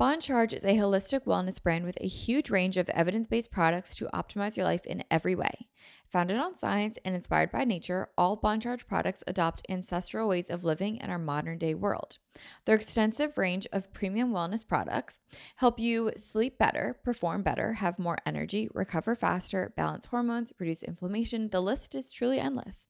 Bon Charge is a holistic wellness brand with a huge range of evidence based products to optimize your life in every way. Founded on science and inspired by nature, all Bon Charge products adopt ancestral ways of living in our modern day world. Their extensive range of premium wellness products help you sleep better, perform better, have more energy, recover faster, balance hormones, reduce inflammation. The list is truly endless.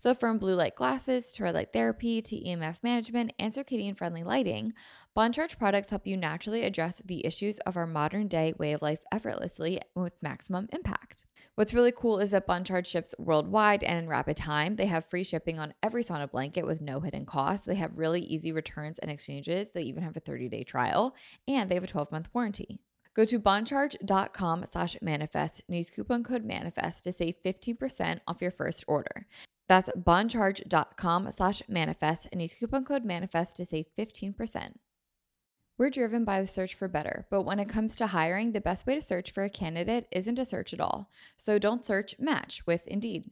So, from blue light glasses to red light therapy to EMF management and circadian friendly lighting, Bon Charge products help you naturally address the issues of our modern day way of life effortlessly with maximum impact. What's really cool is that Bon ships worldwide and in rapid time. They have free shipping on every sauna blanket with no hidden costs. They have really easy returns and exchanges. They even have a 30 day trial and they have a 12 month warranty. Go to boncharge.com slash manifest and use coupon code manifest to save 15% off your first order. That's boncharge.com slash manifest and use coupon code manifest to save 15%. We're driven by the search for better, but when it comes to hiring, the best way to search for a candidate isn't to search at all. So don't search, match with Indeed.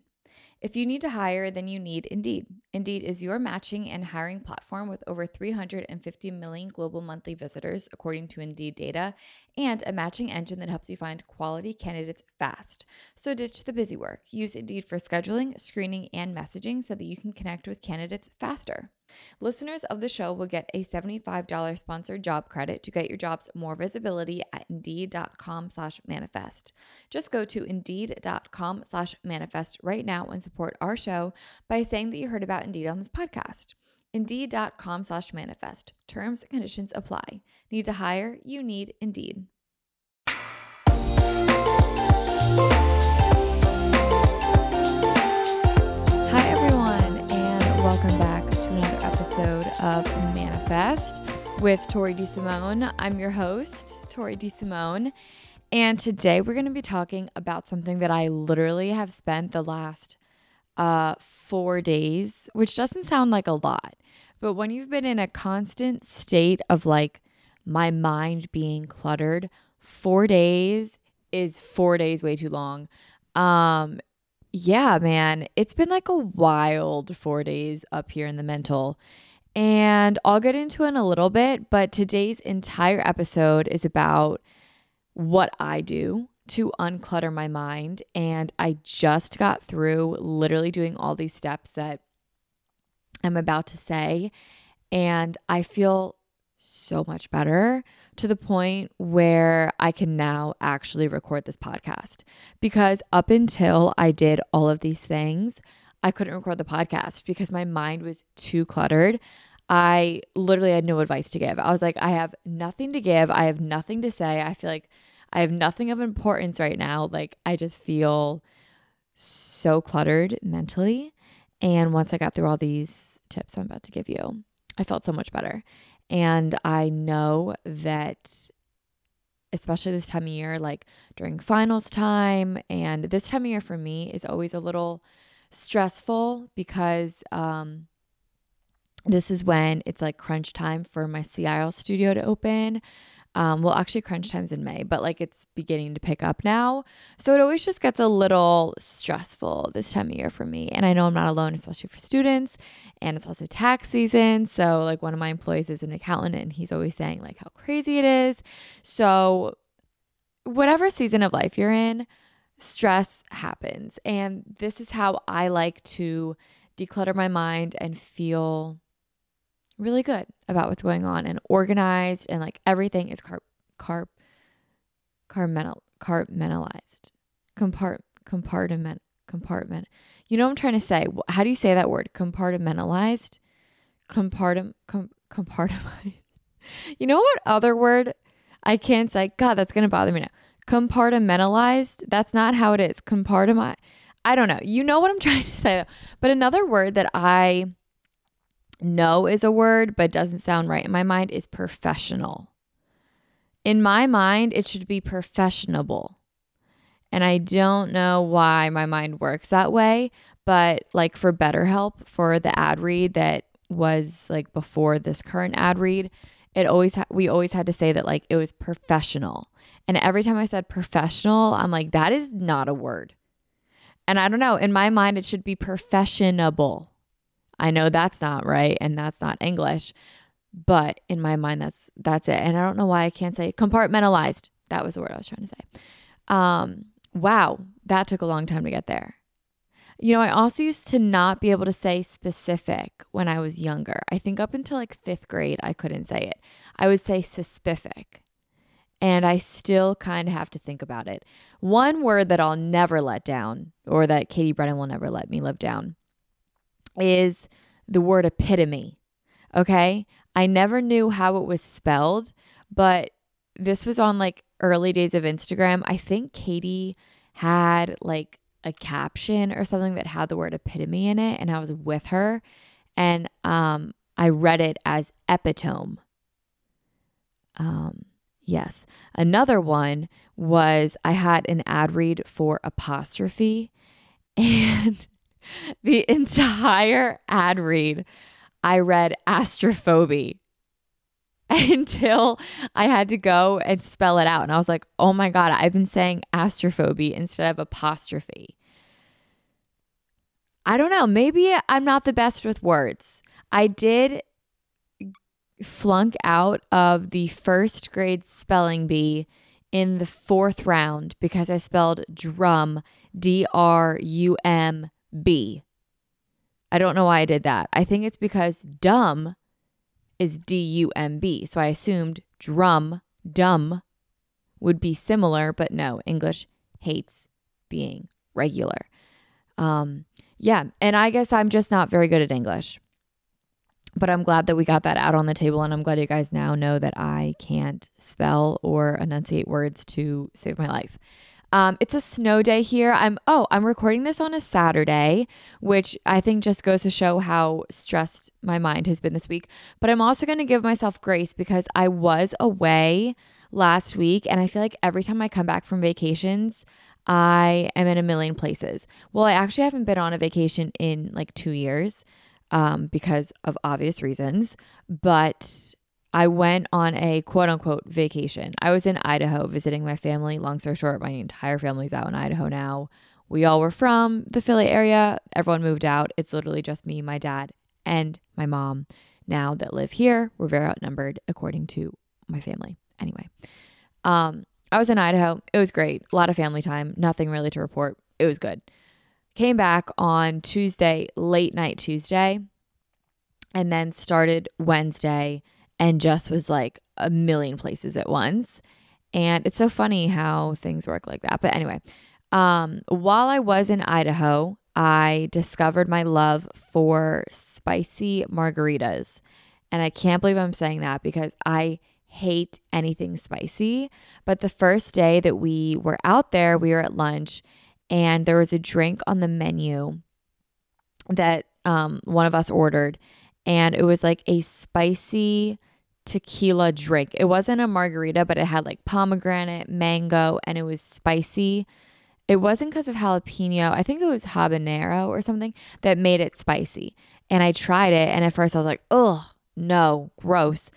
If you need to hire, then you need Indeed. Indeed is your matching and hiring platform with over 350 million global monthly visitors, according to Indeed data, and a matching engine that helps you find quality candidates fast. So ditch the busy work. Use Indeed for scheduling, screening, and messaging so that you can connect with candidates faster. Listeners of the show will get a $75 sponsored job credit to get your jobs more visibility at indeed.com slash manifest. Just go to indeed.com slash manifest right now and support our show by saying that you heard about Indeed on this podcast. Indeed.com slash manifest. Terms and conditions apply. Need to hire? You need Indeed. Hi, everyone, and welcome back to another episode of Manifest with Tori DeSimone. I'm your host, Tori DeSimone. And today we're going to be talking about something that I literally have spent the last uh, four days, which doesn't sound like a lot, but when you've been in a constant state of like my mind being cluttered, four days is four days way too long. Um, yeah, man, it's been like a wild four days up here in the mental. And I'll get into it in a little bit, but today's entire episode is about what I do to unclutter my mind. And I just got through literally doing all these steps that I'm about to say. And I feel so much better to the point where I can now actually record this podcast. Because up until I did all of these things, I couldn't record the podcast because my mind was too cluttered. I literally had no advice to give. I was like, I have nothing to give. I have nothing to say. I feel like I have nothing of importance right now. Like, I just feel so cluttered mentally. And once I got through all these tips I'm about to give you, I felt so much better. And I know that, especially this time of year, like during finals time, and this time of year for me is always a little stressful because um, this is when it's like crunch time for my Sea Isle studio to open. Um, well, actually, crunch time's in May, but like it's beginning to pick up now. So it always just gets a little stressful this time of year for me. And I know I'm not alone, especially for students. And it's also tax season. So, like, one of my employees is an accountant, and he's always saying, like, how crazy it is. So, whatever season of life you're in, stress happens. And this is how I like to declutter my mind and feel really good about what's going on and organized and like everything is carp carp carmental compartmentalized compart compartment compartment. You know what i'm trying to say? How do you say that word? Compartmentalized? Compartment com, compartmentalized you know what other word i can't say? God that's gonna bother me now. Compartmentalized? That's not how it is. Compartment i don't know. You know what i'm trying to say but another word that i know is a word but doesn't sound right in my mind is professional. In my mind, it should be professionable. And I don't know why my mind works that way, but like for BetterHelp, for the ad read that was like before this current ad read, it always ha- we always had to say that like it was professional. And every time I said professional, I'm like that is not a word. And I don't know, in my mind it should be professionable. I know that's not right and that's not English, but in my mind that's that's it. And I don't know why I can't say compartmentalized. That was the word I was trying to say. Um, wow, that took a long time to get there. You know, I also used to not be able to say specific when I was younger. I think up until like fifth grade, I couldn't say it. I would say specific. And I still kind of have to think about it. One word that I'll never let down, or that Katie Brennan will never let me live down, is the word epitome. Okay. I never knew how it was spelled, but this was on like early days of Instagram. I think Katie had like a caption or something that had the word epitome in it, and I was with her, and um, I read it as epitome. Um, yes. Another one was I had an ad read for apostrophe, and the entire ad read, I read astrophobia until I had to go and spell it out. And I was like, oh my God, I've been saying astrophobia instead of apostrophe. I don't know. Maybe I'm not the best with words. I did flunk out of the first grade spelling bee in the fourth round because I spelled drum, D R U M B. I don't know why I did that. I think it's because dumb is D U M B. So I assumed drum, dumb would be similar, but no, English hates being regular. Um, yeah, and I guess I'm just not very good at English. But I'm glad that we got that out on the table, and I'm glad you guys now know that I can't spell or enunciate words to save my life. Um, it's a snow day here. I'm oh, I'm recording this on a Saturday, which I think just goes to show how stressed my mind has been this week. But I'm also going to give myself grace because I was away last week, and I feel like every time I come back from vacations, I am in a million places. Well, I actually haven't been on a vacation in like two years um, because of obvious reasons, but I went on a quote unquote vacation. I was in Idaho visiting my family. Long story short, my entire family's out in Idaho now. We all were from the Philly area. Everyone moved out. It's literally just me, my dad, and my mom now that live here. We're very outnumbered according to my family. Anyway, um, I was in Idaho. It was great. A lot of family time. Nothing really to report. It was good. Came back on Tuesday, late night Tuesday, and then started Wednesday and just was like a million places at once. And it's so funny how things work like that. But anyway, um, while I was in Idaho, I discovered my love for spicy margaritas. And I can't believe I'm saying that because I hate anything spicy. But the first day that we were out there, we were at lunch and there was a drink on the menu that um, one of us ordered. And it was like a spicy tequila drink. It wasn't a margarita, but it had like pomegranate, mango, and it was spicy. It wasn't because of jalapeno. I think it was habanero or something that made it spicy. And I tried it, and at first I was like, oh, no, gross.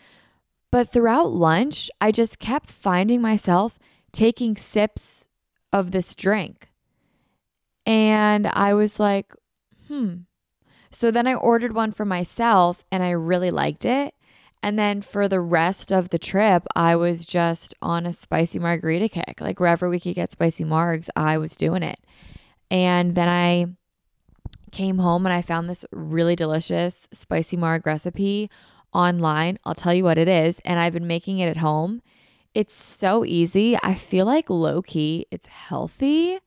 But throughout lunch, I just kept finding myself taking sips of this drink. And I was like, hmm. So then I ordered one for myself and I really liked it. And then for the rest of the trip, I was just on a spicy margarita kick. Like wherever we could get spicy margs, I was doing it. And then I came home and I found this really delicious spicy marg recipe online. I'll tell you what it is. And I've been making it at home. It's so easy. I feel like low key, it's healthy.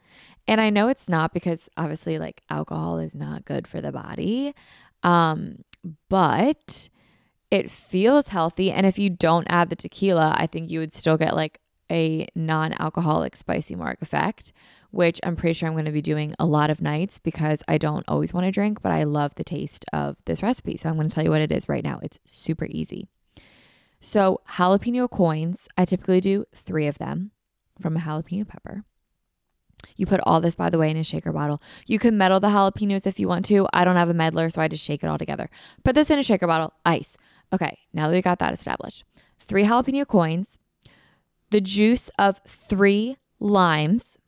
And I know it's not because obviously, like, alcohol is not good for the body. Um, but it feels healthy. And if you don't add the tequila, I think you would still get like a non alcoholic spicy mark effect, which I'm pretty sure I'm going to be doing a lot of nights because I don't always want to drink, but I love the taste of this recipe. So I'm going to tell you what it is right now. It's super easy. So, jalapeno coins, I typically do three of them from a jalapeno pepper. You put all this, by the way, in a shaker bottle. You can meddle the jalapenos if you want to. I don't have a meddler, so I just shake it all together. Put this in a shaker bottle, ice. Okay, now that we got that established, three jalapeno coins, the juice of three limes,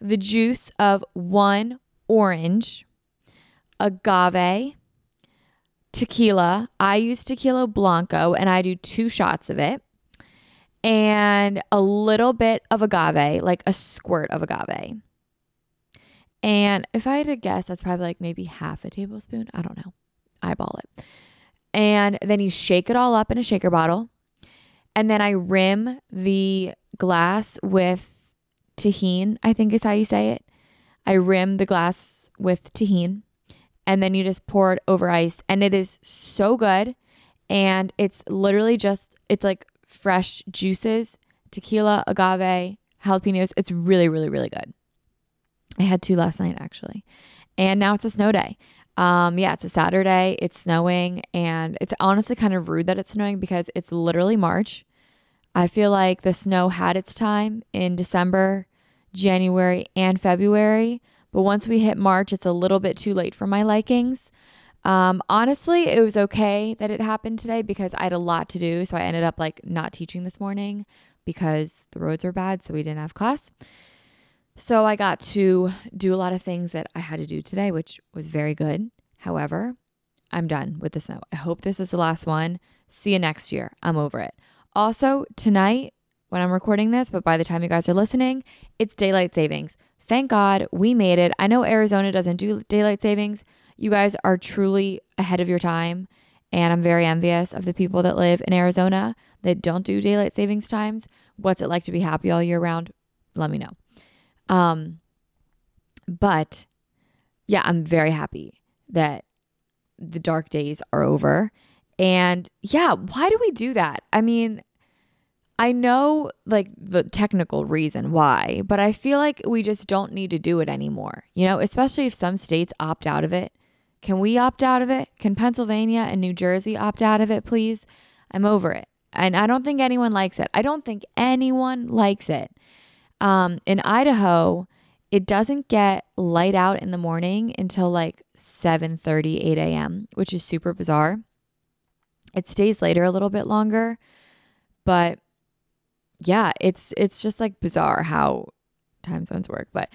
the juice of one orange, agave, tequila. I use tequila blanco and I do two shots of it and a little bit of agave, like a squirt of agave. And if I had to guess, that's probably like maybe half a tablespoon. I don't know. Eyeball it. And then you shake it all up in a shaker bottle. And then I rim the glass with Tajín, I think is how you say it. I rim the glass with Tajín and then you just pour it over ice and it is so good and it's literally just it's like fresh juices, tequila, agave, jalapenos. It's really really really good. I had two last night actually. And now it's a snow day. Um yeah, it's a Saturday, it's snowing and it's honestly kind of rude that it's snowing because it's literally March. I feel like the snow had its time in December, January, and February. But once we hit March, it's a little bit too late for my likings. Um, honestly, it was okay that it happened today because I had a lot to do. So I ended up like not teaching this morning because the roads were bad. So we didn't have class. So I got to do a lot of things that I had to do today, which was very good. However, I'm done with the snow. I hope this is the last one. See you next year. I'm over it. Also, tonight, when I'm recording this, but by the time you guys are listening, it's daylight savings. Thank God we made it. I know Arizona doesn't do daylight savings. You guys are truly ahead of your time. And I'm very envious of the people that live in Arizona that don't do daylight savings times. What's it like to be happy all year round? Let me know. Um, but yeah, I'm very happy that the dark days are over. And yeah, why do we do that? I mean, I know like the technical reason why, but I feel like we just don't need to do it anymore. You know, especially if some states opt out of it. Can we opt out of it? Can Pennsylvania and New Jersey opt out of it, please? I'm over it. And I don't think anyone likes it. I don't think anyone likes it. Um, in Idaho, it doesn't get light out in the morning until like 7 30, 8 a.m., which is super bizarre. It stays later a little bit longer, but yeah, it's it's just like bizarre how time zones work, but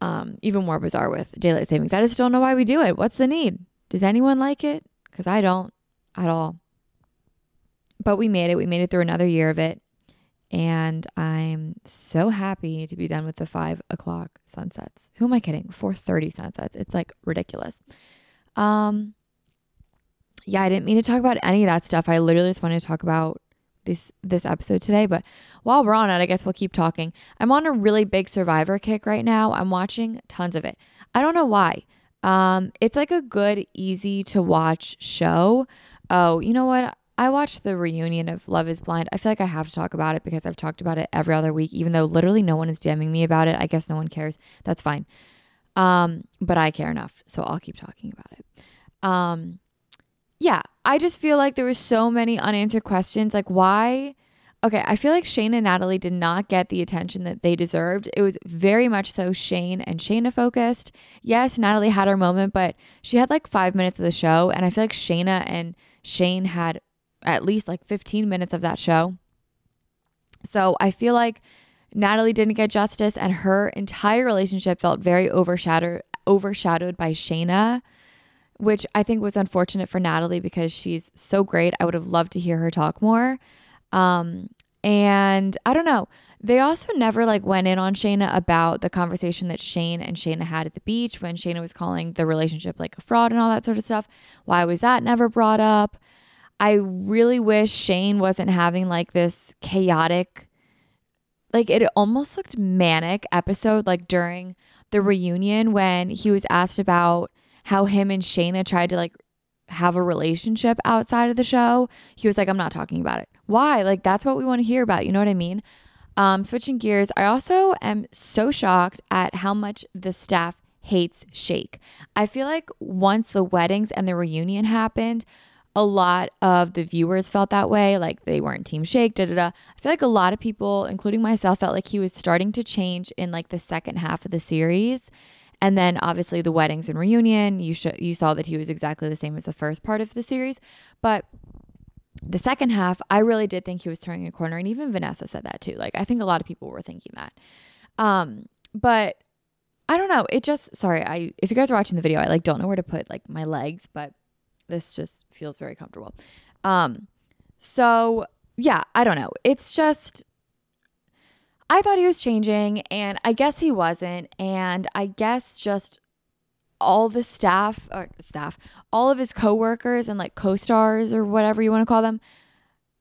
um, even more bizarre with daylight savings. I just don't know why we do it. What's the need? Does anyone like it? Because I don't at all. But we made it. We made it through another year of it, and I'm so happy to be done with the five o'clock sunsets. Who am I kidding? Four thirty sunsets. It's like ridiculous. Um, yeah, I didn't mean to talk about any of that stuff. I literally just wanted to talk about this this episode today. But while we're on it, I guess we'll keep talking. I'm on a really big Survivor kick right now. I'm watching tons of it. I don't know why. Um, it's like a good, easy to watch show. Oh, you know what? I watched the reunion of Love is Blind. I feel like I have to talk about it because I've talked about it every other week, even though literally no one is DMing me about it. I guess no one cares. That's fine. Um, but I care enough, so I'll keep talking about it. Um, yeah, I just feel like there were so many unanswered questions. Like, why? Okay, I feel like Shayne and Natalie did not get the attention that they deserved. It was very much so Shayne and Shaina focused. Yes, Natalie had her moment, but she had like five minutes of the show. And I feel like Shaina and Shayne had at least like 15 minutes of that show. So I feel like Natalie didn't get justice and her entire relationship felt very overshadowed overshadowed by Shaina which I think was unfortunate for Natalie because she's so great. I would have loved to hear her talk more. Um, and I don't know. They also never like went in on Shaina about the conversation that Shayne and Shaina had at the beach when Shaina was calling the relationship like a fraud and all that sort of stuff. Why was that never brought up? I really wish Shayne wasn't having like this chaotic, like it almost looked manic episode like during the reunion when he was asked about how him and Shaina tried to like have a relationship outside of the show. He was like, I'm not talking about it. Why? Like, that's what we want to hear about. You know what I mean? Um, switching gears, I also am so shocked at how much the staff hates Shake. I feel like once the weddings and the reunion happened, a lot of the viewers felt that way, like they weren't Team Shake, da da da. I feel like a lot of people, including myself, felt like he was starting to change in like the second half of the series. And then obviously the weddings and reunion, you sh- you saw that he was exactly the same as the first part of the series, but the second half, I really did think he was turning a corner, and even Vanessa said that too. Like I think a lot of people were thinking that. Um, but I don't know. It just sorry. I if you guys are watching the video, I like don't know where to put like my legs, but this just feels very comfortable. Um, so yeah, I don't know. It's just I thought he was changing, and I guess he wasn't. And I guess just all the staff or staff, all of his coworkers and like co-stars or whatever you want to call them,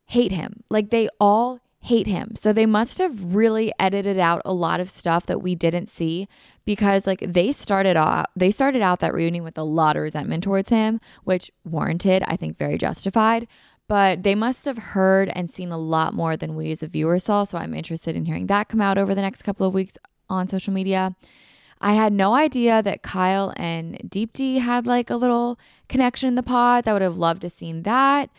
hate him. Like they all hate him. So they must have really edited out a lot of stuff that we didn't see because like they started off they started out that reunion with a lot of resentment towards him, which warranted, I think very justified. But they must have heard and seen a lot more than we as a viewer saw. So I'm interested in hearing that come out over the next couple of weeks on social media. I had no idea that Kyle and Deepti had like a little connection in the pods. I would have loved to seen that.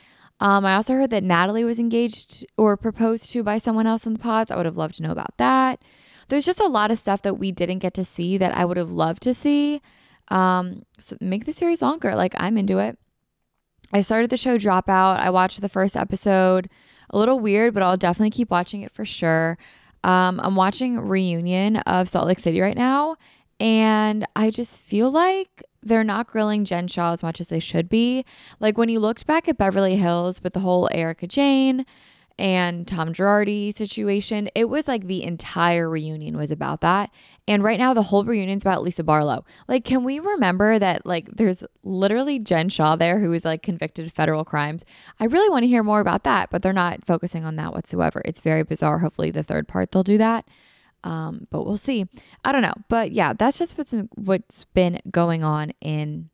Um, I also heard that Natalie was engaged or proposed to by someone else in the pods. I would have loved to know about that. There's just a lot of stuff that we didn't get to see that I would have loved to see. Um, so make the series longer. Like I'm into it. I started the show Dropout. I watched the first episode. A little weird, but I'll definitely keep watching it for sure. Um, I'm watching Reunion of Salt Lake City right now, and I just feel like they're not grilling Jen Shah as much as they should be. Like when you looked back at Beverly Hills with the whole Erika Jayne and Tom Girardi situation, it was like the entire reunion was about that. And right now, the whole reunion's about Lisa Barlow. Like, can we remember that, like, there's literally Jen Shah there who is like convicted of federal crimes? I really want to hear more about that, but they're not focusing on that whatsoever. It's very bizarre. Hopefully, the third part they'll do that. Um, but we'll see. I don't know. But yeah, that's just what's what's been going on in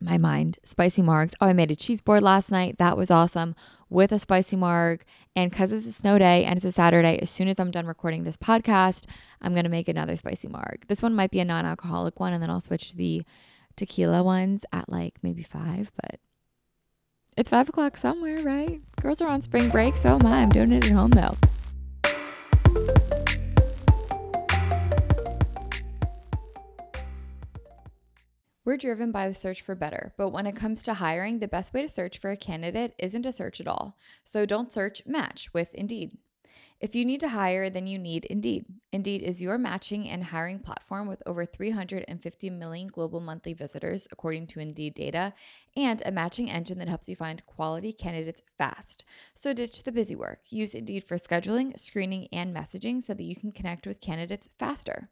my mind. Spicy margs. Oh, I made a cheese board last night. That was awesome with a spicy marg. And because it's a snow day and it's a Saturday, as soon as I'm done recording this podcast, I'm going to make another spicy marg. This one might be a non alcoholic one, and then I'll switch to the tequila ones at like maybe five, but it's five o'clock somewhere, right? Girls are on spring break, so am I. I'm doing it at home though. We're driven by the search for better, but when it comes to hiring, the best way to search for a candidate isn't to search at all. So don't search, match with Indeed. If you need to hire, then you need Indeed. Indeed is your matching and hiring platform with over 350 million global monthly visitors, according to Indeed data, and a matching engine that helps you find quality candidates fast. So ditch the busy work. Use Indeed for scheduling, screening, and messaging so that you can connect with candidates faster.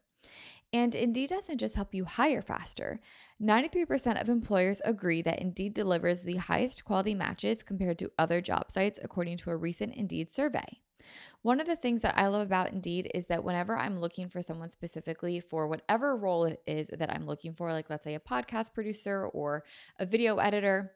And Indeed doesn't just help you hire faster. 93% of employers agree that Indeed delivers the highest quality matches compared to other job sites, according to a recent Indeed survey. One of the things that I love about Indeed is that whenever I'm looking for someone specifically for whatever role it is that I'm looking for, like let's say a podcast producer or a video editor,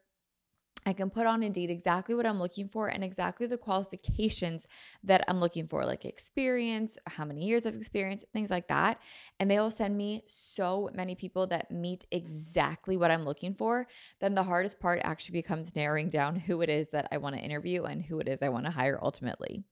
I can put on Indeed exactly what I'm looking for and exactly the qualifications that I'm looking for, like experience, how many years of experience, things like that. And they will send me so many people that meet exactly what I'm looking for. Then the hardest part actually becomes narrowing down who it is that I want to interview and who it is I want to hire ultimately.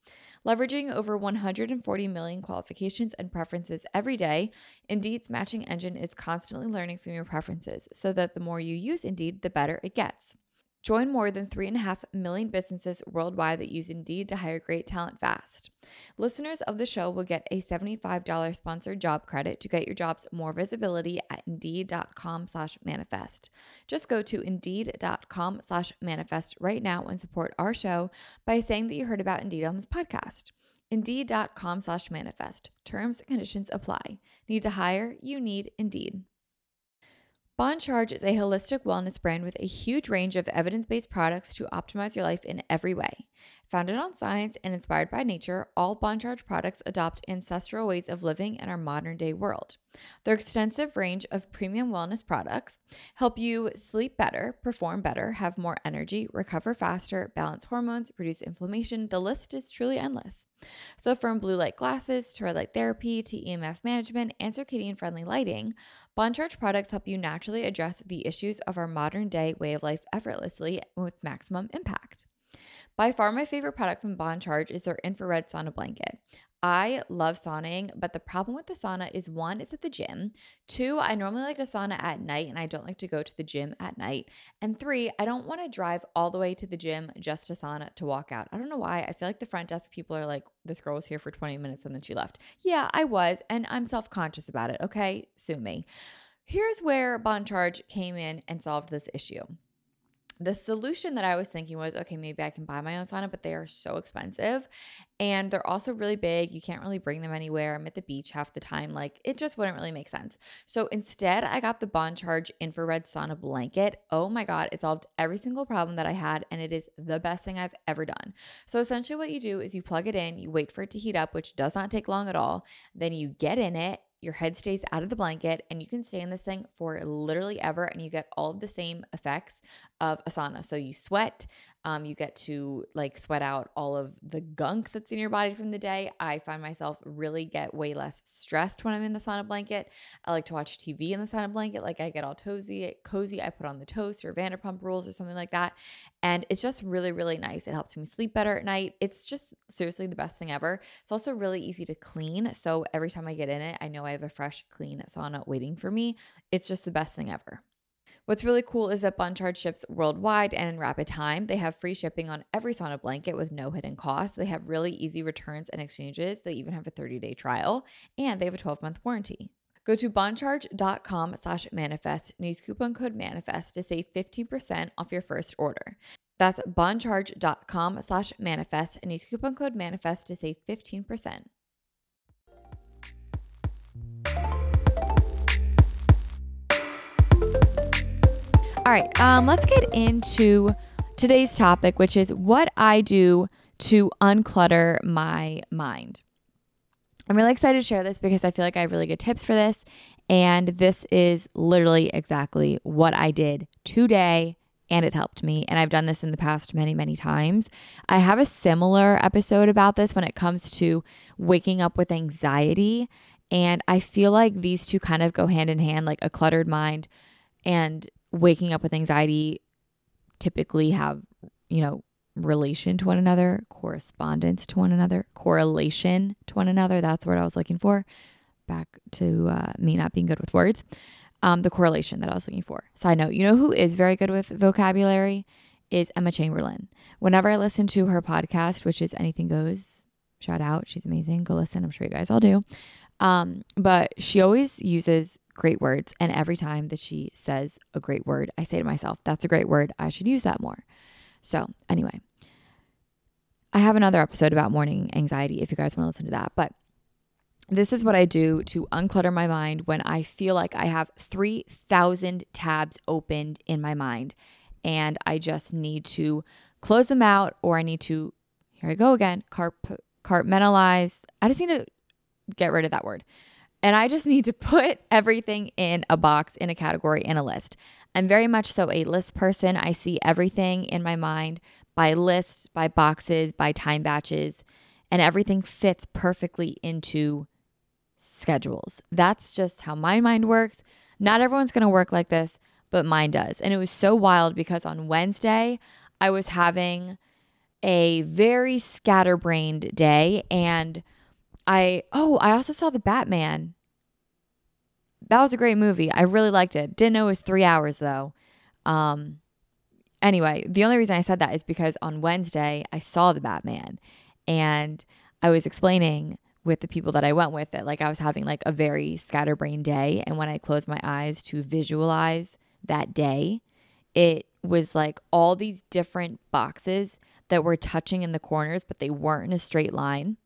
Leveraging over 140 million qualifications and preferences every day, Indeed's matching engine is constantly learning from your preferences so that the more you use Indeed, the better it gets. Join more than 3.5 million businesses worldwide that use Indeed to hire great talent fast. Listeners of the show will get a $75 sponsored job credit to get your jobs more visibility at Indeed.com slash manifest. Just go to Indeed.com slash manifest right now and support our show by saying that you heard about Indeed on this podcast. Indeed.com slash manifest. Terms and conditions apply. Need to hire? You need Indeed. Bon Charge is a holistic wellness brand with a huge range of evidence based products to optimize your life in every way. Founded on science and inspired by nature, all Bon Charge products adopt ancestral ways of living in our modern day world. Their extensive range of premium wellness products help you sleep better, perform better, have more energy, recover faster, balance hormones, reduce inflammation. The list is truly endless. So, from blue light glasses to red light therapy to EMF management and circadian friendly lighting, Bon Charge products help you naturally address the issues of our modern day way of life effortlessly with maximum impact. By far, my favorite product from Bon Charge is their infrared sauna blanket. I love sauning, but the problem with the sauna is one, it's at the gym. Two, I normally like to sauna at night and I don't like to go to the gym at night. And three, I don't want to drive all the way to the gym just to sauna to walk out. I don't know why. I feel like the front desk people are like, this girl was here for 20 minutes and then she left. Yeah, I was, and I'm self conscious about it. Okay, sue me. Here's where Bon Charge came in and solved this issue. The solution that I was thinking was okay, maybe I can buy my own sauna, but they are so expensive. And they're also really big. You can't really bring them anywhere. I'm at the beach half the time. Like it just wouldn't really make sense. So instead, I got the Bon Charge infrared sauna blanket. Oh my God, it solved every single problem that I had. And it is the best thing I've ever done. So essentially, what you do is you plug it in, you wait for it to heat up, which does not take long at all. Then you get in it your head stays out of the blanket and you can stay in this thing for literally ever and you get all of the same effects of a sauna. So you sweat, um, you get to like sweat out all of the gunk that's in your body from the day. I find myself really get way less stressed when I'm in the sauna blanket. I like to watch TV in the sauna blanket. Like I get all cozy, cozy. I put on the toast or Vanderpump Rules or something like that, and it's just really, really nice. It helps me sleep better at night. It's just seriously the best thing ever. It's also really easy to clean. So every time I get in it, I know I have a fresh, clean sauna waiting for me. It's just the best thing ever. What's really cool is that Charge ships worldwide and in rapid time. They have free shipping on every sauna blanket with no hidden costs. They have really easy returns and exchanges. They even have a 30 day trial and they have a 12 month warranty. Go to boncharge.com slash manifest and use coupon code manifest to save 15% off your first order. That's boncharge.com slash manifest and use coupon code manifest to save 15%. All right, um, let's get into today's topic, which is what I do to unclutter my mind. I'm really excited to share this because I feel like I have really good tips for this. And this is literally exactly what I did today, and it helped me. And I've done this in the past many, many times. I have a similar episode about this when it comes to waking up with anxiety. And I feel like these two kind of go hand in hand, like a cluttered mind and waking up with anxiety typically have, you know, relation to one another, correspondence to one another, correlation to one another. That's what I was looking for. Back to uh, me not being good with words. Um, the correlation that I was looking for. Side note, you know who is very good with vocabulary is Emma Chamberlain. Whenever I listen to her podcast, which is Anything Goes, shout out, she's amazing. Go listen. I'm sure you guys all do. Um, but she always uses great words. And every time that she says a great word, I say to myself, that's a great word. I should use that more. So, anyway, I have another episode about morning anxiety if you guys want to listen to that. But this is what I do to unclutter my mind when I feel like I have 3,000 tabs opened in my mind and I just need to close them out or I need to, here I go again, carp- compartmentalize. I just need to get rid of that word. And I just need to put everything in a box, in a category, in a list. I'm very much so a list person. I see everything in my mind by lists, by boxes, by time batches, and everything fits perfectly into schedules. That's just how my mind works. Not everyone's going to work like this, but mine does. And it was so wild because on Wednesday, I was having a very scatterbrained day and I oh, I also saw the Batman. That was a great movie. I really liked it. Didn't know it was 3 hours though. Um anyway, the only reason I said that is because on Wednesday I saw the Batman and I was explaining with the people that I went with that like I was having like a very scatterbrained day and when I closed my eyes to visualize that day, it was like all these different boxes that were touching in the corners but they weren't in a straight line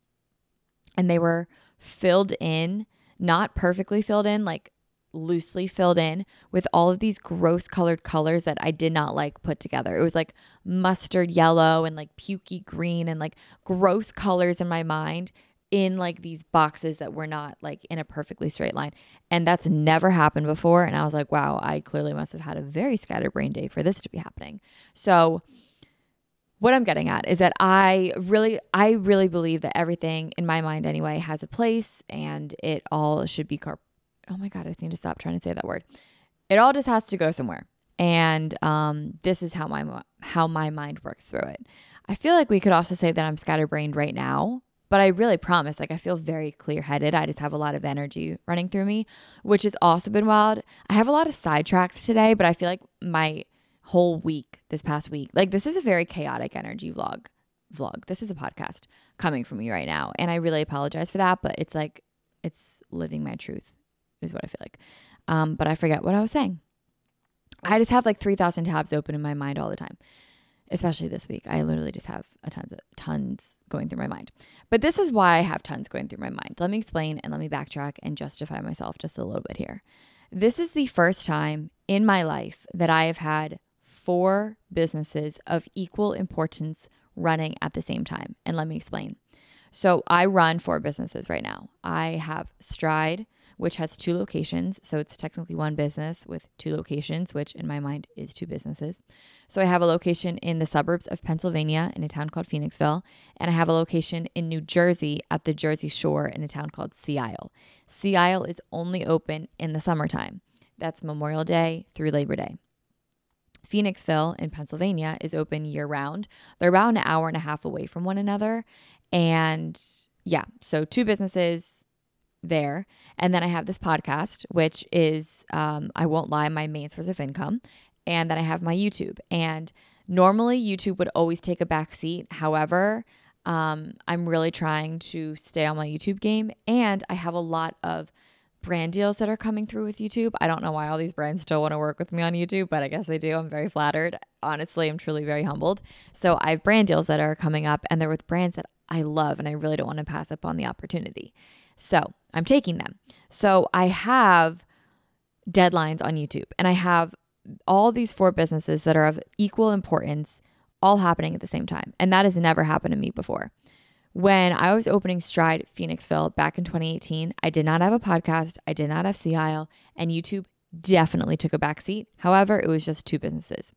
and they were filled in, not perfectly filled in, like loosely filled in with all of these gross colored colors that I did not like put together. It was like mustard yellow and like pukey green and like gross colors in my mind in like these boxes that were not like in a perfectly straight line. And that's never happened before. And I was like, wow, I clearly must have had a very scatterbrained day for this to be happening. So, what I'm getting at is that I really, I really believe that everything in my mind anyway has a place and it all should be carp. Oh my God, I just need to stop trying to say that word. It all just has to go somewhere. And um, this is how my how my mind works through it. I feel like we could also say that I'm scatterbrained right now, but I really promise, like I feel very clear headed. I just have a lot of energy running through me, which has also been wild. I have a lot of sidetracks today, but I feel like my whole week this past week. Like this is a very chaotic energy vlog. Vlog. This is a podcast coming from me right now, and I really apologize for that. But it's like it's living my truth is what I feel like. Um, but I forget what I was saying. I just have like 3,000 tabs open in my mind all the time, especially this week. I literally just have a tons, of, tons going through my mind. But this is why I have tons going through my mind. Let me explain and let me backtrack and justify myself just a little bit here. This is the first time in my life that I have had four businesses of equal importance running at the same time. And let me explain. So I run four businesses right now. I have Stride, which has two locations. So it's technically one business with two locations, which in my mind is two businesses. So I have a location in the suburbs of Pennsylvania in a town called Phoenixville, and I have a location in New Jersey at the Jersey Shore in a town called Sea Isle. Sea Isle is only open in the summertime. That's Memorial Day through Labor Day. Phoenixville in Pennsylvania is open year round. They're about an hour and a half away from one another. And yeah, so two businesses there. And then I have this podcast, which is, um, I won't lie, my main source of income. And then I have my YouTube. And normally YouTube would always take a back seat. However, um, I'm really trying to stay on my YouTube game. And I have a lot of brand deals that are coming through with YouTube. I don't know why all these brands still want to work with me on YouTube, but I guess they do. I'm very flattered. Honestly, I'm truly very humbled. So I have brand deals that are coming up, and they're with brands that I love, and I really don't want to pass up on the opportunity. So I'm taking them. So I have deadlines on YouTube, and I have all these four businesses that are of equal importance all happening at the same time. And that has never happened to me before. When I was opening Stride Phoenixville back in 2018, I did not have a podcast, I did not have Isle, and YouTube definitely took a backseat. However, it was just two businesses.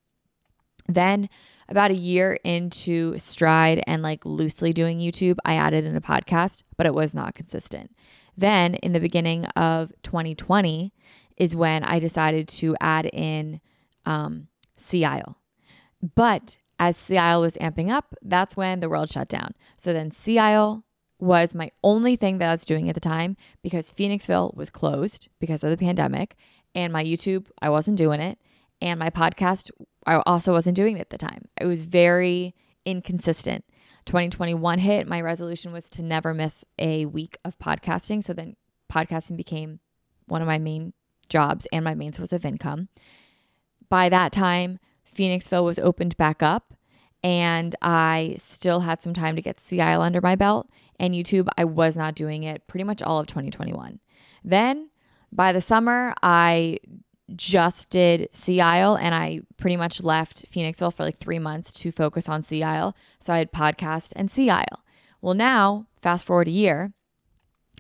Then, about a year into Stride and like loosely doing YouTube, I added in a podcast, but it was not consistent. Then, in the beginning of 2020, is when I decided to add in um, Isle. But as Isle was amping up, that's when the world shut down. So then Isle was my only thing that I was doing at the time because Phoenixville was closed because of the pandemic. And my YouTube, I wasn't doing it. And my podcast, I also wasn't doing it at the time. It was very inconsistent. 2021 hit. My resolution was to never miss a week of podcasting. So then podcasting became one of my main jobs and my main source of income. By that time, Phoenixville was opened back up and I still had some time to get Isle under my belt. And YouTube, I was not doing it pretty much all of 2021. Then by the summer, I just did Isle and I pretty much left Phoenixville for like three months to focus on Isle. So I had podcast and Isle. Well, now, fast forward a year,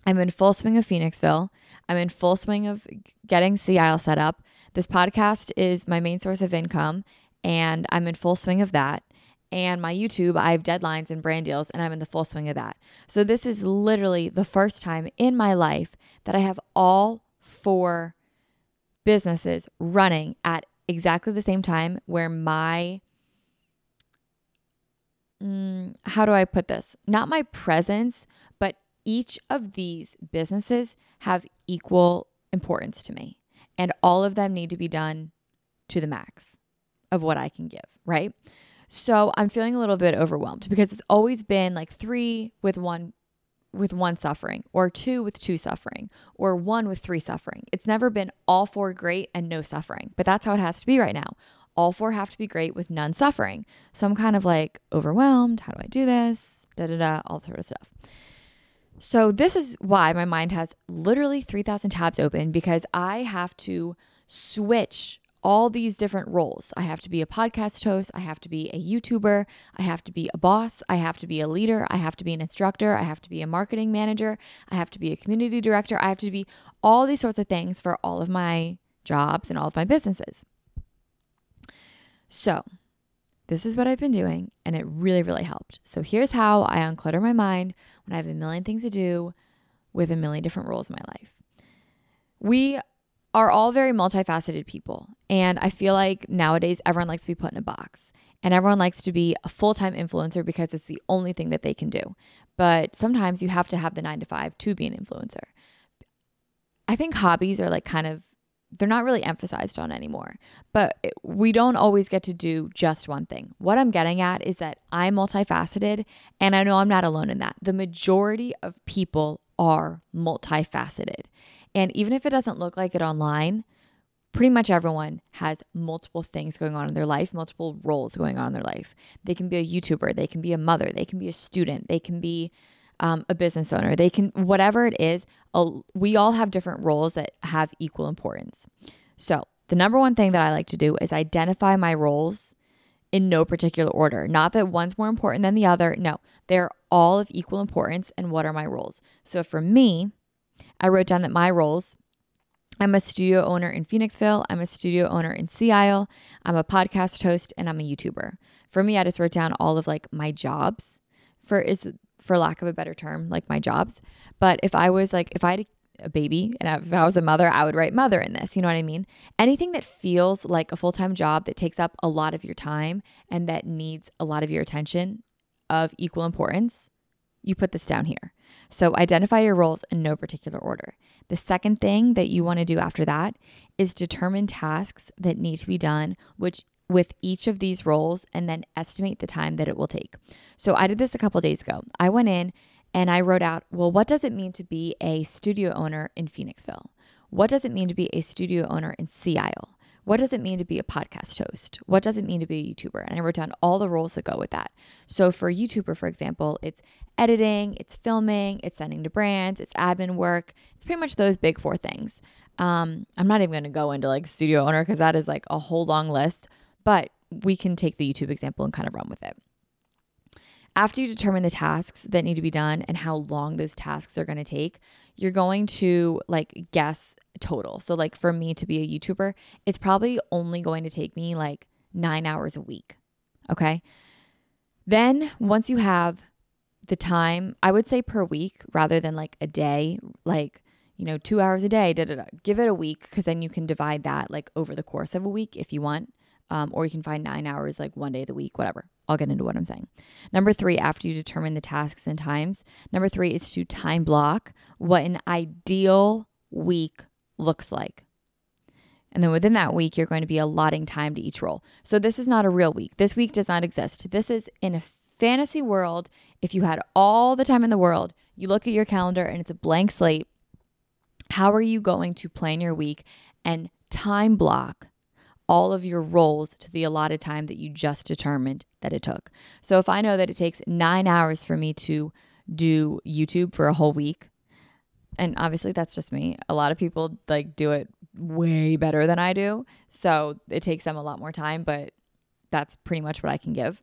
I'm in full swing of Phoenixville. I'm in full swing of getting Isle set up. This podcast is my main source of income and I'm in full swing of that. And my YouTube, I have deadlines and brand deals, and I'm in the full swing of that. So, this is literally the first time in my life that I have all four businesses running at exactly the same time where my mm, how do I put this? Not my presence, but each of these businesses have equal importance to me. And all of them need to be done to the max of what I can give, right? So I'm feeling a little bit overwhelmed because it's always been like three with one with one suffering or two with two suffering or one with three suffering. It's never been all four great and no suffering. But that's how it has to be right now. All four have to be great with none suffering. So I'm kind of like overwhelmed. How do I do this? Da da da, all sort of stuff. So this is why my mind has literally 3,000 tabs open because I have to switch all these different roles. I have to be a podcast host, I have to be a YouTuber, I have to be a boss, I have to be a leader, I have to be an instructor, I have to be a marketing manager, I have to be a community director, I have to be all these sorts of things for all of my jobs and all of my businesses. So, this is what I've been doing, and it really, really helped. So, here's how I unclutter my mind when I have a million things to do with a million different roles in my life. We are all very multifaceted people. And I feel like nowadays everyone likes to be put in a box and everyone likes to be a full time influencer because it's the only thing that they can do. But sometimes you have to have the nine to five to be an influencer. I think hobbies are like kind of, they're not really emphasized on anymore, but we don't always get to do just one thing. What I'm getting at is that I'm multifaceted and I know I'm not alone in that. The majority of people are multifaceted. And even if it doesn't look like it online, pretty much everyone has multiple things going on in their life, multiple roles going on in their life. They can be a YouTuber, they can be a mother, they can be a student, they can be um, a business owner, they can, whatever it is, we all have different roles that have equal importance. So, the number one thing that I like to do is identify my roles in no particular order. Not that one's more important than the other. No, they're all of equal importance. And what are my roles? So for me, I wrote down that my roles I'm a studio owner in Phoenixville. I'm a studio owner in Sea Isle. I'm a podcast host and I'm a YouTuber. For me, I just wrote down all of like my jobs for is for lack of a better term, like my jobs. But if I was like, if I had a baby and if I was a mother, I would write mother in this. You know what I mean? Anything that feels like a full time job that takes up a lot of your time and that needs a lot of your attention of equal importance, you put this down here. So identify your roles in no particular order. The second thing that you want to do after that is determine tasks that need to be done, which with each of these roles and then estimate the time that it will take. So I did this a couple days ago. I went in and I wrote out, well, what does it mean to be a studio owner in Phoenixville? What does it mean to be a studio owner in Sea Isle? What does it mean to be a podcast host? What does it mean to be a YouTuber? And I wrote down all the roles that go with that. So for a YouTuber, for example, it's editing, it's filming, it's sending to brands, it's admin work. It's pretty much those big four things. Um, I'm not even going to go into like studio owner because that is like a whole long list, but we can take the YouTube example and kind of run with it. After you determine the tasks that need to be done and how long those tasks are going to take, you're going to like guess total. So, like for me to be a YouTuber, it's probably only going to take me like nine hours a week. Okay. Then, once you have the time, I would say per week rather than like a day, like, you know, two hours a day, da, da, da. give it a week because then you can divide that like over the course of a week if you want. Um, or you can find nine hours like one day of the week, whatever. I'll get into what I'm saying. Number three, after you determine the tasks and times, number three is to time block what an ideal week looks like. And then within that week, you're going to be allotting time to each role. So this is not a real week. This week does not exist. This is in a fantasy world. If you had all the time in the world, you look at your calendar and it's a blank slate. How are you going to plan your week and time block all of your roles to the allotted time that you just determined that it took? So if I know that it takes nine hours for me to do YouTube for a whole week, and obviously that's just me. A lot of people like do it way better than I do. So it takes them a lot more time, but that's pretty much what I can give.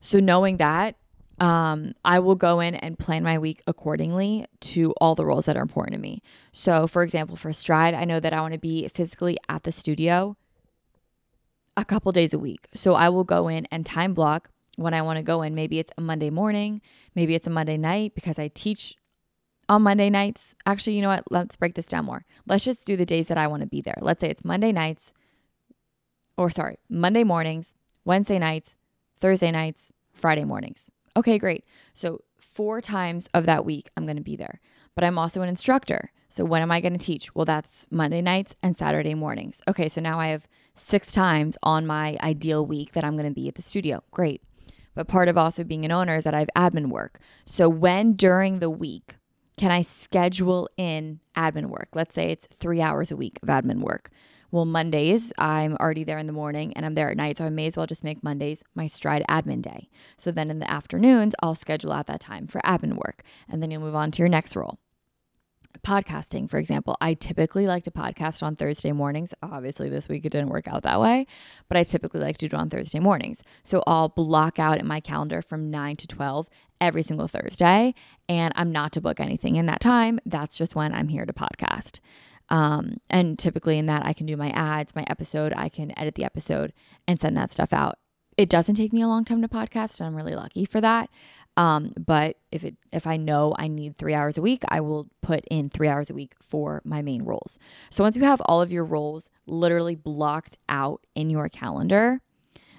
So knowing that, um, I will go in and plan my week accordingly to all the roles that are important to me. So, for example, for Stride, I know that I want to be physically at the studio a couple days a week. So I will go in and time block when I want to go in. Maybe it's a Monday morning, maybe it's a Monday night because I teach on Monday nights. Actually, you know what? Let's break this down more. Let's just do the days that I want to be there. Let's say it's Monday nights, or sorry, Monday mornings, Wednesday nights, Thursday nights, Friday mornings. Okay, great. So, four times of that week, I'm going to be there. But I'm also an instructor. So, when am I going to teach? Well, that's Monday nights and Saturday mornings. Okay, so now I have six times on my ideal week that I'm going to be at the studio. Great. But part of also being an owner is that I have admin work. So, when during the week can I schedule in admin work? Let's say it's three hours a week of admin work. Well, Mondays, I'm already there in the morning and I'm there at night. So I may as well just make Mondays my stride admin day. So then in the afternoons, I'll schedule out that time for admin work. And then you'll move on to your next role podcasting, for example, I typically like to podcast on Thursday mornings. Obviously, this week it didn't work out that way, but I typically like to do it on Thursday mornings. So I'll block out in my calendar from 9 to 12 every single Thursday, and I'm not to book anything in that time. That's just when I'm here to podcast. Um, and typically in that, I can do my ads, my episode, I can edit the episode and send that stuff out. It doesn't take me a long time to podcast, and I'm really lucky for that. Um, but if it if I know I need three hours a week, I will put in three hours a week for my main roles. So once you have all of your roles literally blocked out in your calendar,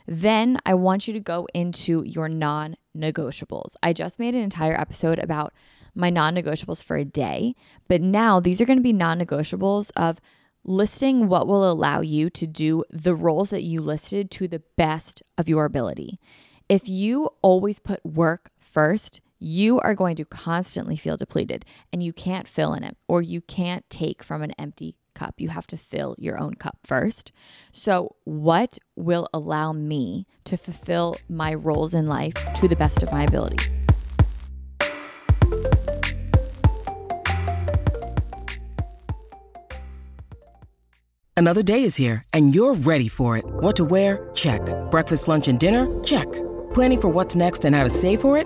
then I want you to go into your non negotiables. I just made an entire episode about my non negotiables for a day, but now these are going to be non negotiables of listing what will allow you to do the roles that you listed to the best of your ability. If you always put work first, you are going to constantly feel depleted and you can't fill in it or you can't take from an empty cup. You have to fill your own cup first. So, what will allow me to fulfill my roles in life to the best of my ability? Another day is here, and you're ready for it. What to wear? Check. Breakfast, lunch, and dinner? Check. Planning for what's next and how to save for it?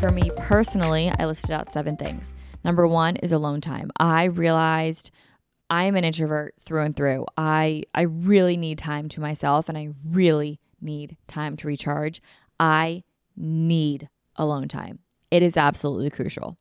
For me personally, I listed out seven things. Number one is alone time. I realized I'm an introvert through and through. I I really need time to myself and I really need time to recharge. I need alone time. It is absolutely crucial.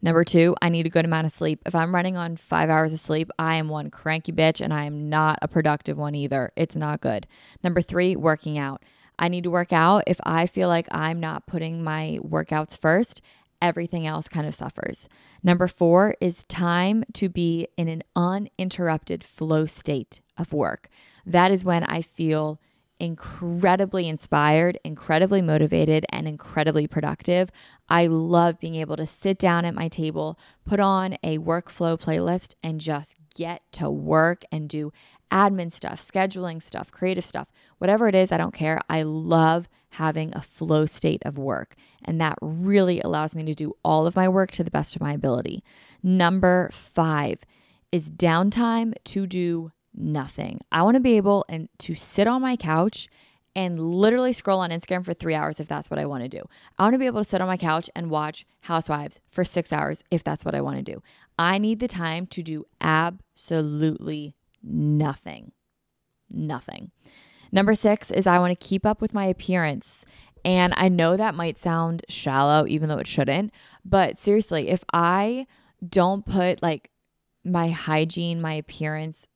Number two, I need a good amount of sleep. If I'm running on five hours of sleep, I am one cranky bitch and I am not a productive one either. It's not good. Number three, working out. I need to work out. If I feel like I'm not putting my workouts first, everything else kind of suffers. Number four is time to be in an uninterrupted flow state of work. That is when I feel incredibly inspired, incredibly motivated, and incredibly productive. I love being able to sit down at my table, put on a workflow playlist, and just get to work and do admin stuff, scheduling stuff, creative stuff, whatever it is, I don't care. I love having a flow state of work. And that really allows me to do all of my work to the best of my ability. Number five is downtime to do nothing. I want to be able and to sit on my couch and literally scroll on Instagram for three hours if that's what I want to do. I want to be able to sit on my couch and watch Housewives for six hours if that's what I want to do. I need the time to do absolutely nothing. Nothing. Number six is I want to keep up with my appearance. And I know that might sound shallow, even though it shouldn't. But seriously, if I don't put like my hygiene, my appearance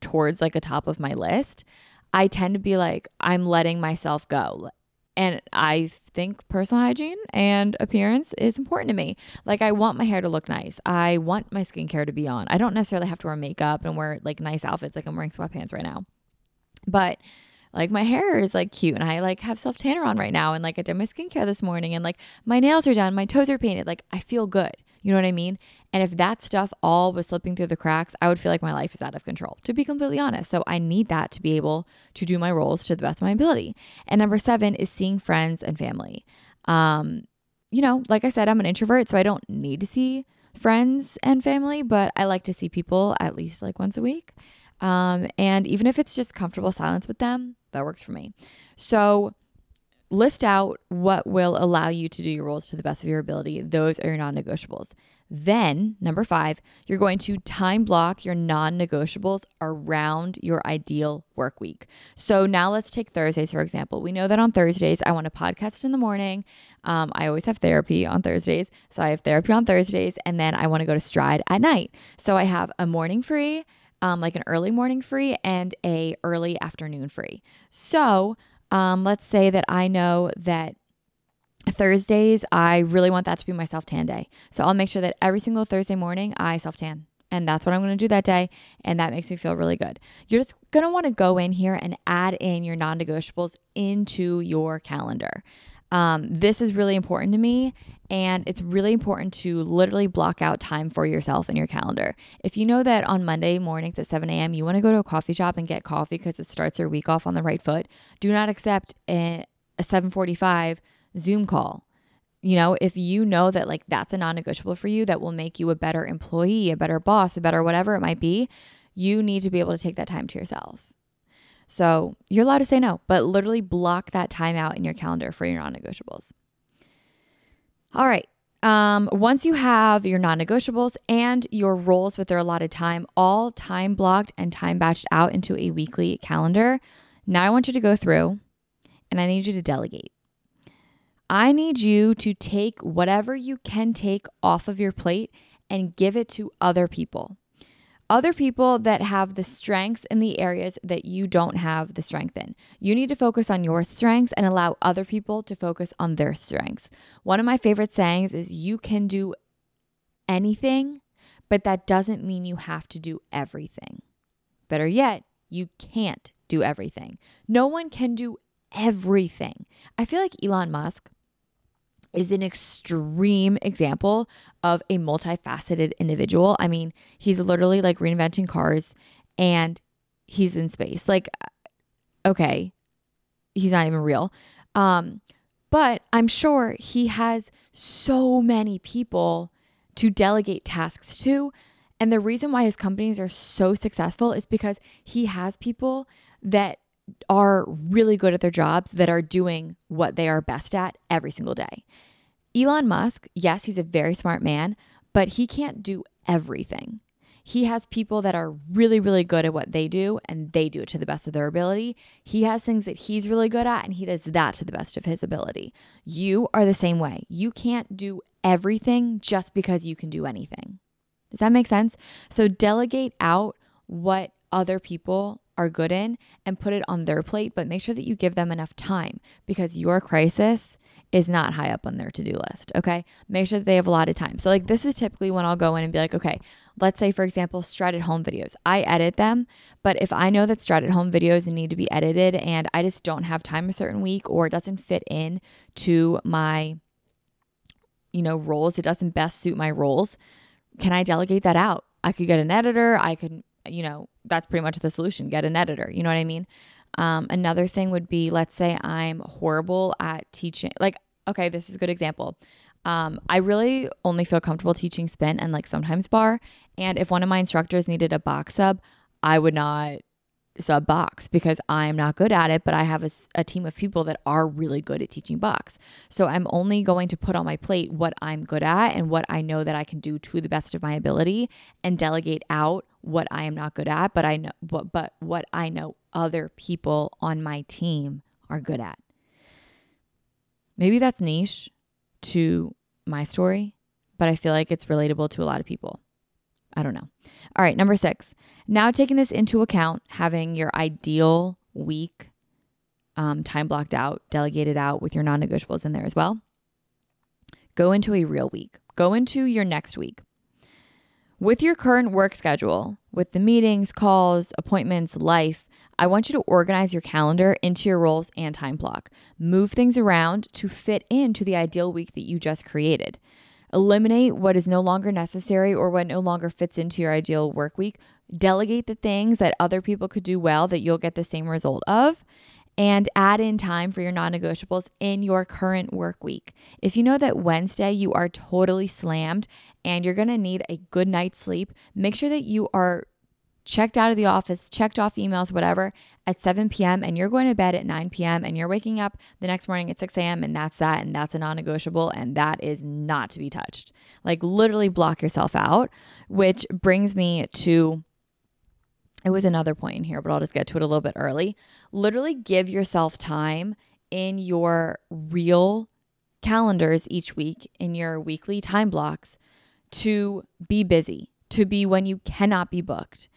towards like a top of my list, I tend to be like, I'm letting myself go. And I think personal hygiene and appearance is important to me. Like, I want my hair to look nice. I want my skincare to be on. I don't necessarily have to wear makeup and wear like nice outfits, like I'm wearing sweatpants right now. But like my hair is like cute and I like have self tanner on right now and like I did my skincare this morning and like my nails are done, my toes are painted. Like I feel good. You know what I mean? And if that stuff all was slipping through the cracks, I would feel like my life is out of control, to be completely honest. So I need that to be able to do my roles to the best of my ability. And number seven is seeing friends and family. Um, you know, like I said, I'm an introvert, so I don't need to see friends and family, but I like to see people at least like once a week. Um, and even if it's just comfortable silence with them, that works for me. So list out what will allow you to do your roles to the best of your ability. Those are your non negotiables. Then, number five, you're going to time block your non negotiables around your ideal work week. So now let's take Thursdays, for example. We know that on Thursdays, I want to podcast in the morning. Um, I always have therapy on Thursdays. So I have therapy on Thursdays, and then I want to go to stride at night. So I have a morning free. Um, like an early morning free and a early afternoon free. So um, let's say that I know that Thursdays, I really want that to be my self tan day. So I'll make sure that every single Thursday morning I self tan. And that's what I'm to do that day. And that makes me feel really good. You're just want to go in here and add in your non negotiables into your calendar. Um, this is really important to me. And it's really important to literally block out time for yourself in your calendar. If you know that on Monday mornings at 7 a.m., you want to go to a coffee shop and get coffee because it starts your week off on the right foot, do not accept a, a 745 Zoom call. You know, if you know that like that's a non negotiable for you that will make you a better employee, a better boss, a better whatever it might be, you need to be able to take that time to yourself. So you're allowed to say no, but literally block that time out in your calendar for your non negotiables. All right. Um, once you have your non negotiables and your roles with their allotted time all time blocked and time batched out into a weekly calendar, now I want you to go through and I need you to delegate. I need you to take whatever you can take off of your plate and give it to other people other people that have the strengths in the areas that you don't have the strength in. You need to focus on your strengths and allow other people to focus on their strengths. One of my favorite sayings is you can do anything, but that doesn't mean you have to do everything. Better yet, you can't do everything. No one can do everything. I feel like Elon Musk is an extreme example of a multifaceted individual. I mean, he's literally like reinventing cars and he's in space. Like, okay, he's not even real. Um, but I'm sure he has so many people to delegate tasks to. And the reason why his companies are so successful is because he has people that are really good at their jobs that are doing what they are best at every single day. Elon Musk, yes, he's a very smart man, but he can't do everything. He has people that are really, really good at what they do and they do it to the best of their ability. He has things that he's really good at and he does that to the best of his ability. You are the same way. You can't do everything just because you can do anything. Does that make sense? So delegate out what other people are good in and put it on their plate, but make sure that you give them enough time because your crisis is not high up on their to do list. Okay. Make sure that they have a lot of time. So, like, this is typically when I'll go in and be like, okay, let's say, for example, stride at home videos. I edit them, but if I know that stride at home videos need to be edited and I just don't have time a certain week or it doesn't fit in to my, you know, roles, it doesn't best suit my roles, can I delegate that out? I could get an editor. I could you know, that's pretty much the solution. Get an editor. You know what I mean? Um, another thing would be let's say I'm horrible at teaching. Like, okay, this is a good example. Um, I really only feel comfortable teaching spin and like sometimes barre. And if one of my instructors needed a box sub, I would not sub box because I'm not good at it, but I have a, a, team of people that are really good at teaching box. So I'm only going to put on my plate what I'm good at and what I know that I can do to the best of my ability and delegate out what I am not good at, but I know but, but what I know other people on my team are good at. Maybe that's niche to my story, but I feel like it's relatable to a lot of people. I don't know. All right, number six. Now, taking this into account, having your ideal week um, time blocked out, delegated out with your non negotiables in there as well. Go into a real week. Go into your next week. With your current work schedule, with the meetings, calls, appointments, life, I want you to organize your calendar into your roles and time block. Move things around to fit into the ideal week that you just created. Eliminate what is no longer necessary or what no longer fits into your ideal work week. Delegate the things that other people could do well that you'll get the same result of. And add in time for your non negotiables in your current work week. If you know that Wednesday you are totally slammed and you're gonna need a good night's sleep, make sure that you are checked out of the office, checked off emails, whatever, at 7 p.m., and you're going to bed at 9 p.m., and you're waking up the next morning at 6 a.m., and that's that, and that's a non negotiable, and that is not to be touched. Like, literally block yourself out, which brings me to it was another point in here, but I'll just get to it a little bit early. Literally give yourself time in your real calendars each week, in your weekly time blocks, to be busy, to be when you cannot be booked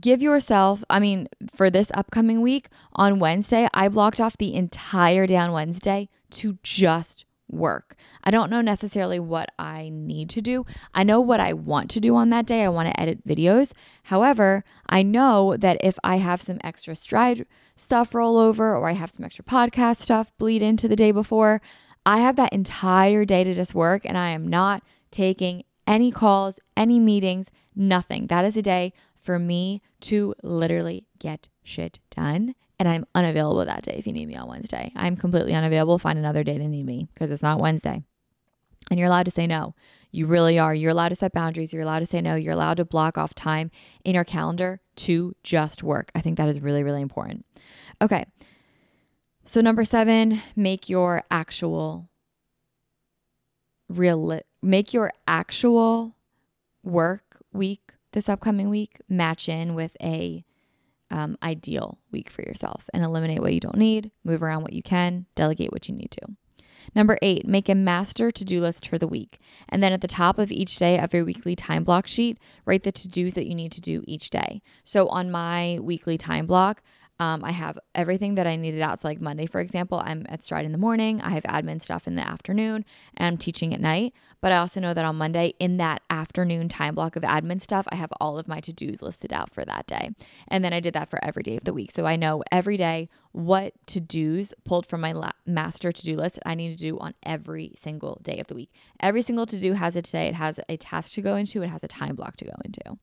give yourself, I mean, for this upcoming week on Wednesday, I blocked off the entire day on Wednesday to just work. I don't know necessarily what I need to do. I know what I want to do on that day. I want to edit videos. However, I know that if I have some extra stride stuff roll over or I have some extra podcast stuff bleed into the day before, I have that entire day to just work and I am not taking any calls, any meetings, nothing. That is a day for me to literally get shit done. And I'm unavailable that day if you need me on Wednesday. I'm completely unavailable. Find another day to need me because it's not Wednesday. And you're allowed to say no. You really are. You're allowed to set boundaries. You're allowed to say no. You're allowed to block off time in your calendar to just work. I think that is really, really important. Okay. So, number seven, make your actual real, make your actual work week this upcoming week match in with a um, ideal week for yourself and eliminate what you don't need, move around what you can, delegate what you need to. Number eight, make a master to do list for the week. And then at the top of each day of your weekly time block sheet, write the to dos that you need to do each day. So on my weekly time block, um, I have everything that I needed out. So, like Monday, for example, I'm at Stride in the morning. I have admin stuff in the afternoon and I'm teaching at night. But I also know that on Monday, in that afternoon time block of admin stuff, I have all of my to dos listed out for that day. And then I did that for every day of the week. So, I know every day what to dos pulled from my la- master to do list I need to do on every single day of the week. Every single to do has a today, it has a task to go into, it has a time block to go into.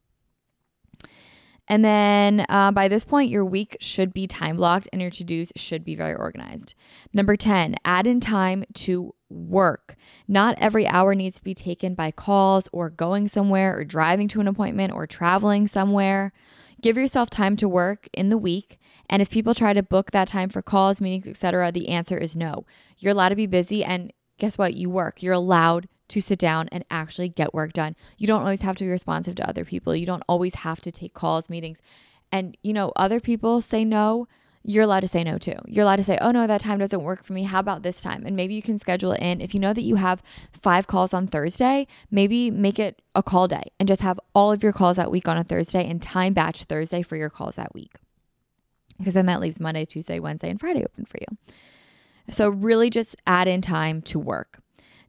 And then uh, by this point, your week should be time blocked and your to dos should be very organized. Number 10, add in time to work. Not every hour needs to be taken by calls or going somewhere or driving to an appointment or traveling somewhere. Give yourself time to work in the week. And if people try to book that time for calls, meetings, etc., the answer is no. You're allowed to be busy and guess what? You work. You're allowed to sit down and actually get work done. You don't always have to be responsive to other people. You don't always have to take calls, meetings. And, you know, other people say no. You're allowed to say no too. You're allowed to say, oh no, that time doesn't work for me. How about this time? And maybe you can schedule it in. If you know that you have five calls on Thursday, maybe make it a call day and just have all of your calls that week on a Thursday and time batch Thursday for your calls that week. Because then that leaves Monday, Tuesday, Wednesday, and Friday open for you. So, really just add in time to work.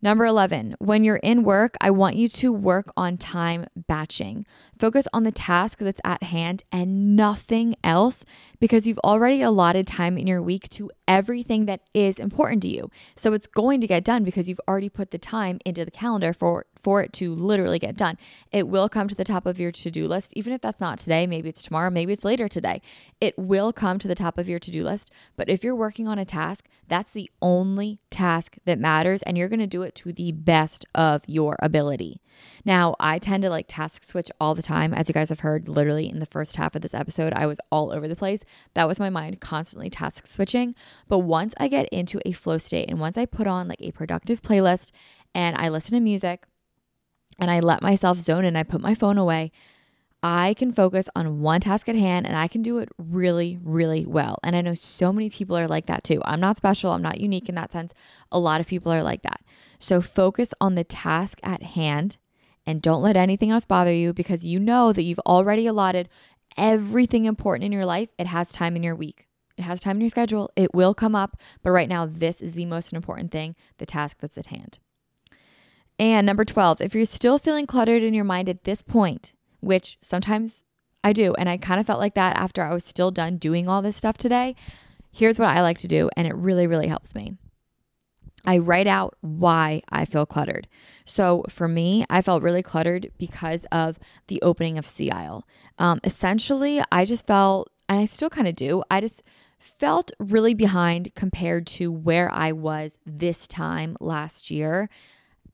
Number 11, when you're in work, I want you to work on time batching. Focus on the task that's at hand and nothing else because you've already allotted time in your week to everything that is important to you. So it's going to get done because you've already put the time into the calendar for for it to literally get done. It will come to the top of your to-do list even if that's not today, maybe it's tomorrow, maybe it's later today. It will come to the top of your to-do list, but if you're working on a task, that's the only task that matters and you're going to do it to the best of your ability. Now, I tend to like task switch all the time. As you guys have heard, literally in the first half of this episode, I was all over the place. That was my mind constantly task switching. But once I get into a flow state and once I put on like a productive playlist and I listen to music and I let myself zone and I put my phone away, I can focus on one task at hand and I can do it really, really well. And I know so many people are like that too. I'm not special, I'm not unique in that sense. A lot of people are like that. So focus on the task at hand and don't let anything else bother you because you know that you've already allotted everything important in your life. It has time in your week. It has time in your schedule. It will come up, but right now, this is the most important thing the task that's at hand. And number 12, if you're still feeling cluttered in your mind at this point, which sometimes I do. And I kind of felt like that after I was still done doing all this stuff today. Here's what I like to do, and it really, really helps me. I write out why I feel cluttered. So for me, I felt really cluttered because of the opening of Sea Isle. Um, essentially, I just felt, and I still kind of do, I just felt really behind compared to where I was this time last year.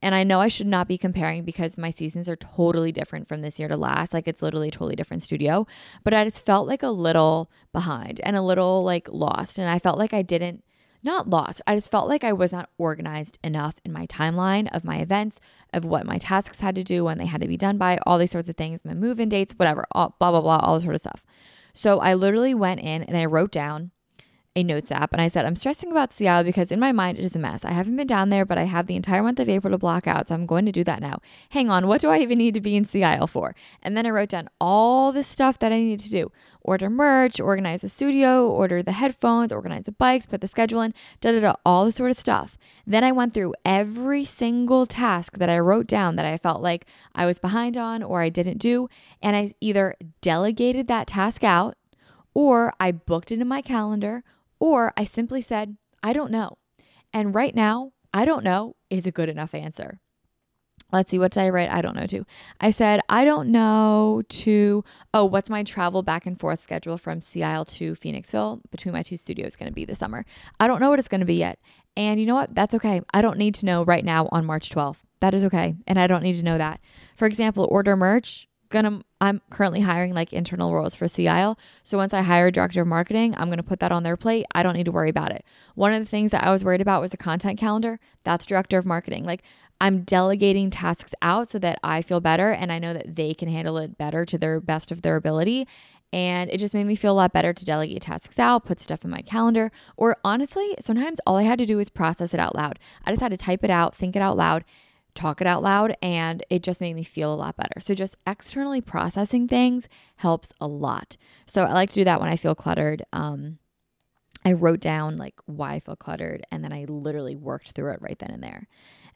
And I know I should not be comparing because my seasons are totally different from this year to last. Like it's literally a totally different studio. But I just felt like a little behind and a little like lost. And I felt like I didn't, not lost, I just felt like I was not organized enough in my timeline of my events, of what my tasks had to do, when they had to be done by, all these sorts of things, my move in dates, whatever, all, blah, blah, blah, all this sort of stuff. So I literally went in and I wrote down a notes app and I said, I'm stressing about Sea Isle because in my mind it is a mess. I haven't been down there, but I have the entire month of April to block out, so I'm going to do that now. Hang on, what do I even need to be in Sea Isle for? And then I wrote down all the stuff that I needed to do order merch, organize the studio, order the headphones, organize the bikes, put the schedule in, da da da, all this sort of stuff. Then I went through every single task that I wrote down that I felt like I was behind on or I didn't do, and I either delegated that task out or I booked it in my calendar or I simply said, I don't know. And right now, I don't know is a good enough answer. Let's see, what did I write? I don't know to. I said, I don't know to, oh, what's my travel back and forth schedule from Sea Isle to Phoenixville between my two studios going to be this summer? I don't know what it's going to be yet. And you know what? That's okay. I don't need to know right now on March 12th. That is okay. And I don't need to know that. For example, order merch, gonna I'm currently hiring like internal roles for Sea Isle. So once I hire a director of marketing, I'm gonna put that on their plate. I don't need to worry about it. One of the things that I was worried about was a content calendar. That's director of marketing. Like I'm delegating tasks out so that I feel better and I know that they can handle it better to their best of their ability. And it just made me feel a lot better to delegate tasks out, put stuff in my calendar. Or honestly, sometimes all I had to do was process it out loud. I just had to type it out, think it out loud, talk it out loud, and it just made me feel a lot better. So just externally processing things helps a lot. So I like to do that when I feel cluttered. Um, I wrote down like why I feel cluttered and then I literally worked through it right then and there.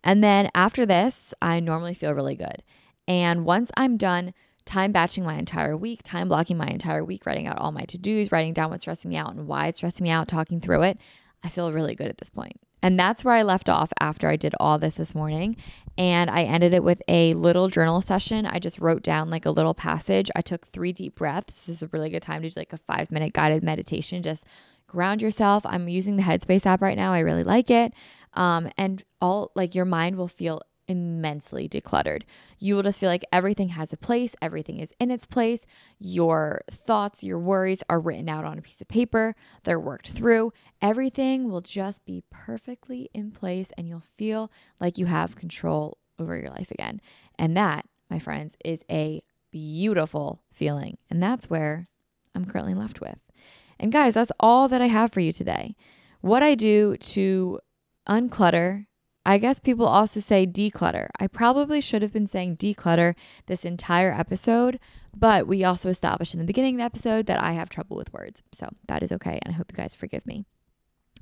And then after this, I normally feel really good. And once I'm done time batching my entire week, time blocking my entire week, writing out all my to dos, writing down what's stressing me out and why it's stressing me out, talking through it, I feel really good at this point. And that's where I left off after I did all this this morning. And I ended it with a little journal session. I just wrote down like a little passage. I took three deep breaths. This is a really good time to do like a five minute guided meditation. Just ground yourself. I'm using the Headspace app right now. I really like it. Um, and all like your mind will feel immensely decluttered. You will just feel like everything has a place, everything is in its place. Your thoughts, your worries are written out on a piece of paper, they're worked through. Everything will just be perfectly in place, and you'll feel like you have control over your life again. And that, my friends, is a beautiful feeling. And that's where I'm currently left with. And guys, that's all that I have for you today. What I do to unclutter, I guess people also say declutter. I probably should have been saying declutter this entire episode, but we also established in the beginning of the episode that I have trouble with words. So that is okay. And I hope you guys forgive me.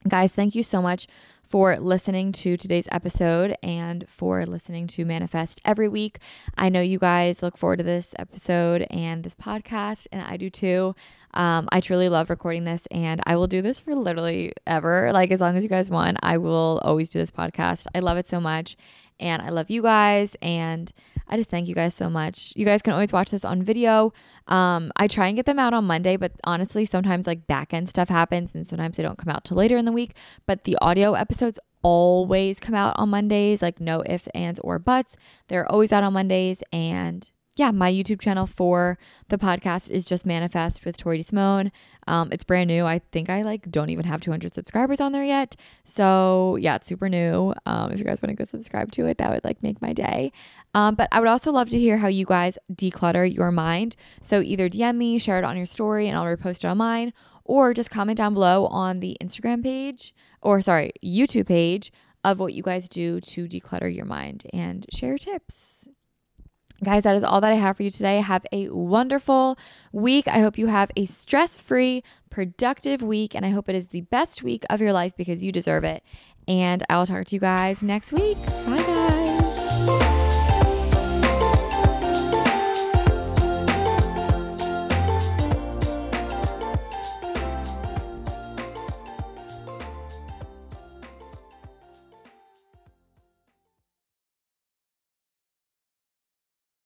Guys, thank you so much for listening to today's episode and for listening to Manifest every week. I know you guys look forward to this episode and this podcast, and I do too. Um, I truly love recording this, and I will do this for literally ever. Like, as long as you guys want, I will always do this podcast. I love it so much, and I love you guys, and I just thank you guys so much. You guys can always watch this on video. Um, I try and get them out on Monday, but honestly, sometimes like back end stuff happens and sometimes they don't come out till later in the week. But the audio episodes always come out on Mondays, like no ifs, ands, or buts. They're always out on Mondays. And yeah, my YouTube channel for the podcast is just Manifest with Tori Simone. Um, it's brand new. I think I like don't even have 200 subscribers on there yet. So yeah, it's super new. Um, if you guys want to go subscribe to it, that would like make my day. Um, but I would also love to hear how you guys declutter your mind. So either DM me, share it on your story, and I'll repost it on mine, or just comment down below on the Instagram page or sorry, YouTube page of what you guys do to declutter your mind and share tips. Guys, that is all that I have for you today. Have a wonderful week. I hope you have a stress free, productive week, and I hope it is the best week of your life because you deserve it. And I will talk to you guys next week. Bye.